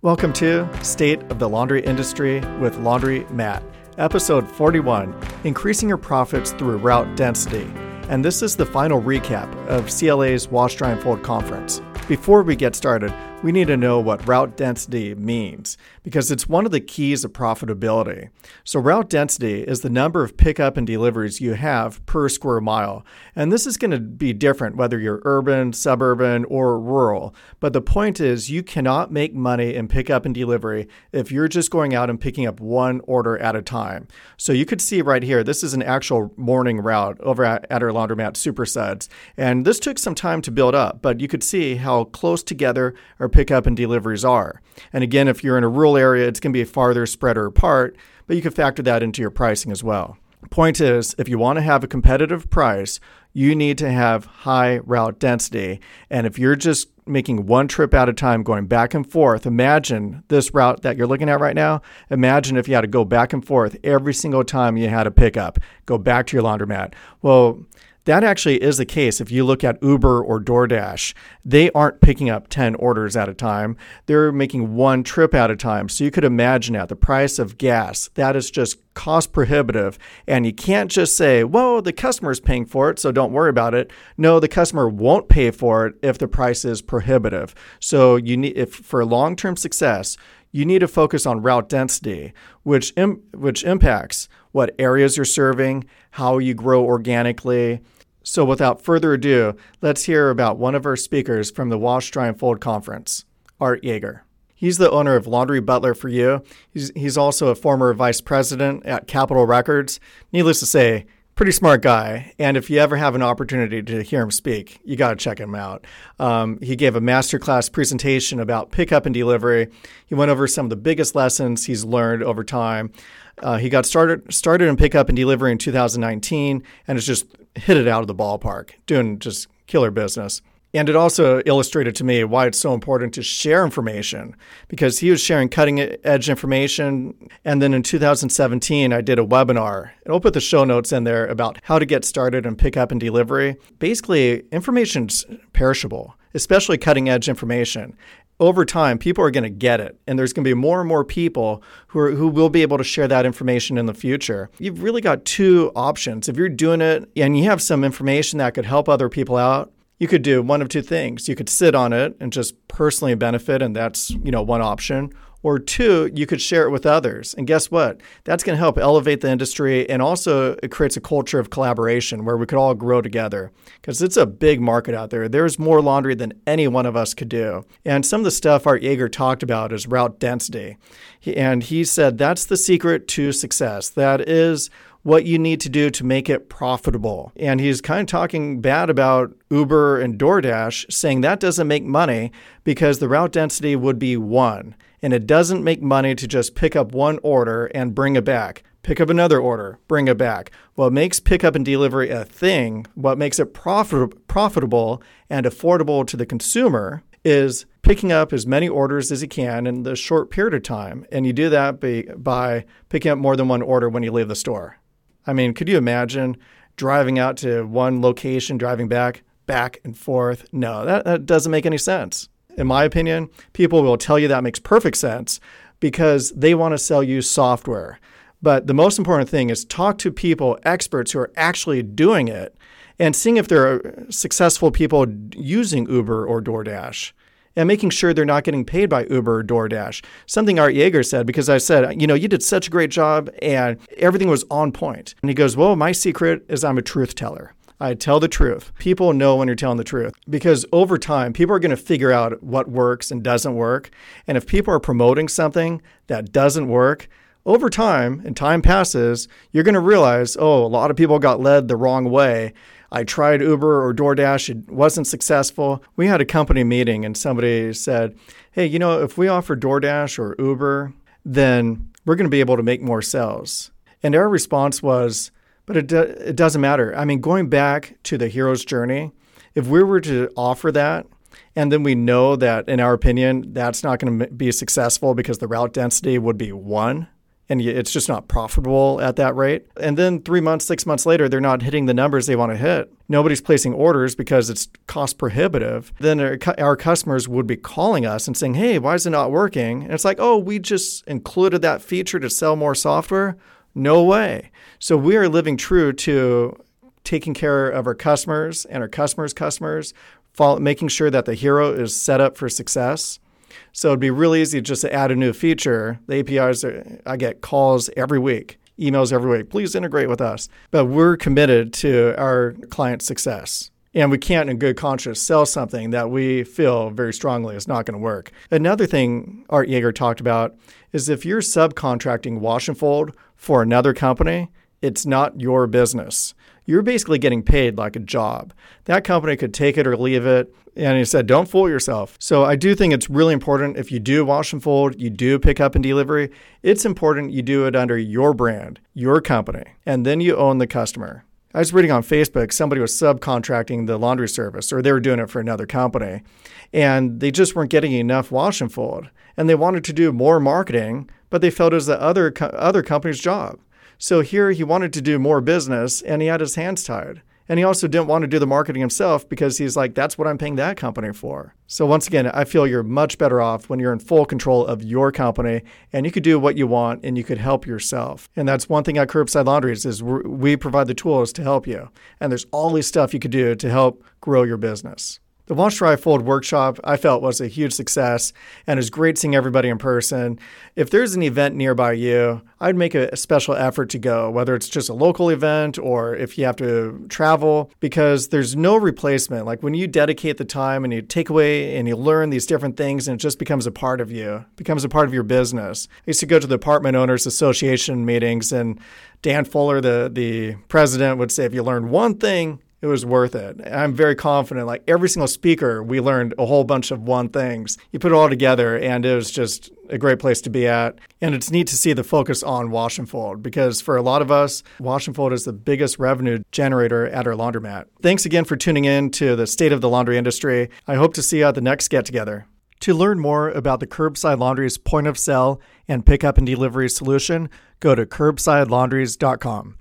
Welcome to State of the Laundry Industry with Laundry Matt, episode 41 Increasing Your Profits Through Route Density. And this is the final recap of CLA's Wash, Dry, and Fold conference. Before we get started, we need to know what route density means because it's one of the keys of profitability. So, route density is the number of pickup and deliveries you have per square mile. And this is going to be different whether you're urban, suburban, or rural. But the point is, you cannot make money in pickup and delivery if you're just going out and picking up one order at a time. So, you could see right here, this is an actual morning route over at, at our laundromat Super Suds. And this took some time to build up, but you could see how close together our pickup and deliveries are. And again, if you're in a rural area, it's going to be farther spread apart, but you can factor that into your pricing as well. Point is, if you want to have a competitive price, you need to have high route density. And if you're just making one trip at a time, going back and forth, imagine this route that you're looking at right now. Imagine if you had to go back and forth every single time you had a pickup, go back to your laundromat. Well, that actually is the case. If you look at Uber or DoorDash, they aren't picking up 10 orders at a time. They're making one trip at a time. So you could imagine at the price of gas, that is just cost prohibitive. And you can't just say, well, the customer is paying for it, so don't worry about it. No, the customer won't pay for it if the price is prohibitive. So you need, if for long term success, you need to focus on route density, which, Im- which impacts what areas you're serving, how you grow organically, so, without further ado, let's hear about one of our speakers from the Wash, Dry, and Fold conference, Art Yeager. He's the owner of Laundry Butler for You. He's, he's also a former vice president at Capitol Records. Needless to say, pretty smart guy. And if you ever have an opportunity to hear him speak, you got to check him out. Um, he gave a masterclass presentation about pickup and delivery. He went over some of the biggest lessons he's learned over time. Uh, he got started started in pickup and delivery in 2019, and has just hit it out of the ballpark, doing just killer business. And it also illustrated to me why it's so important to share information because he was sharing cutting edge information. And then in 2017, I did a webinar. And I'll put the show notes in there about how to get started and pick up and delivery. Basically, information's perishable, especially cutting edge information over time, people are going to get it, and there's going to be more and more people who are, who will be able to share that information in the future. You've really got two options. If you're doing it and you have some information that could help other people out, you could do one of two things. You could sit on it and just personally benefit, and that's you know one option, or two, you could share it with others. And guess what? That's going to help elevate the industry and also it creates a culture of collaboration where we could all grow together because it's a big market out there. There's more laundry than any one of us could do. And some of the stuff Art Yeager talked about is route density. And he said that's the secret to success. That is what you need to do to make it profitable. And he's kind of talking bad about Uber and DoorDash, saying that doesn't make money because the route density would be one. And it doesn't make money to just pick up one order and bring it back. Pick up another order, bring it back. What makes pickup and delivery a thing, what makes it profit- profitable and affordable to the consumer, is picking up as many orders as you can in the short period of time. And you do that by, by picking up more than one order when you leave the store. I mean, could you imagine driving out to one location, driving back, back and forth? No, that, that doesn't make any sense in my opinion, people will tell you that makes perfect sense because they want to sell you software. But the most important thing is talk to people, experts who are actually doing it, and seeing if there are successful people using Uber or DoorDash and making sure they're not getting paid by Uber or DoorDash. Something Art Yeager said, because I said, you know, you did such a great job and everything was on point. And he goes, well, my secret is I'm a truth teller. I tell the truth. People know when you're telling the truth because over time, people are going to figure out what works and doesn't work. And if people are promoting something that doesn't work, over time and time passes, you're going to realize, oh, a lot of people got led the wrong way. I tried Uber or DoorDash, it wasn't successful. We had a company meeting and somebody said, hey, you know, if we offer DoorDash or Uber, then we're going to be able to make more sales. And our response was, but it, do, it doesn't matter. I mean, going back to the hero's journey, if we were to offer that, and then we know that, in our opinion, that's not going to be successful because the route density would be one, and it's just not profitable at that rate. And then three months, six months later, they're not hitting the numbers they want to hit. Nobody's placing orders because it's cost prohibitive. Then our, customers would be calling us and saying, hey, why is it not working? And it's like, oh, we just included that feature to sell more software. No way. So we are living true to taking care of our customers and our customers' customers, making sure that the hero is set up for success. So it'd be really easy just to add a new feature. The APIs, are, I get calls every week, emails every week. Please integrate with us. But we're committed to our client success. And we can't, in good conscience, sell something that we feel very strongly is not going to work. Another thing Art Yeager talked about is if you're subcontracting wash and fold for another company, it's not your business. You're basically getting paid like a job. That company could take it or leave it. And he said, don't fool yourself. So I do think it's really important if you do wash and fold, you do pick up and delivery, it's important you do it under your brand, your company, and then you own the customer. I was reading on Facebook, somebody was subcontracting the laundry service, or they were doing it for another company, and they just weren't getting enough wash and fold. And they wanted to do more marketing, but they felt it was the other, co- other company's job. So here he wanted to do more business and he had his hands tied. And he also didn't want to do the marketing himself because he's like, that's what I'm paying that company for. So, once again, I feel you're much better off when you're in full control of your company and you could do what you want and you could help yourself. And that's one thing at Curbside Laundries is we provide the tools to help you. And there's all this stuff you could do to help grow your business. The Wash Dry Fold workshop I felt was a huge success and it was great seeing everybody in person. If there's an event nearby you, I'd make a special effort to go, whether it's just a local event or if you have to travel, because there's no replacement. Like when you dedicate the time and you take away and you learn these different things and it just becomes a part of you, becomes a part of your business. I used to go to the Apartment Owners Association meetings and Dan Fuller, the, the president, would say, if you learn one thing, it was worth it. I'm very confident. Like every single speaker, we learned a whole bunch of one things. You put it all together, and it was just a great place to be at. And it's neat to see the focus on wash and fold because for a lot of us, wash and fold is the biggest revenue generator at our laundromat. Thanks again for tuning in to the state of the laundry industry. I hope to see you at the next get together. To learn more about the Curbside Laundries point of sale and pickup and delivery solution, go to curbsidelaundries.com.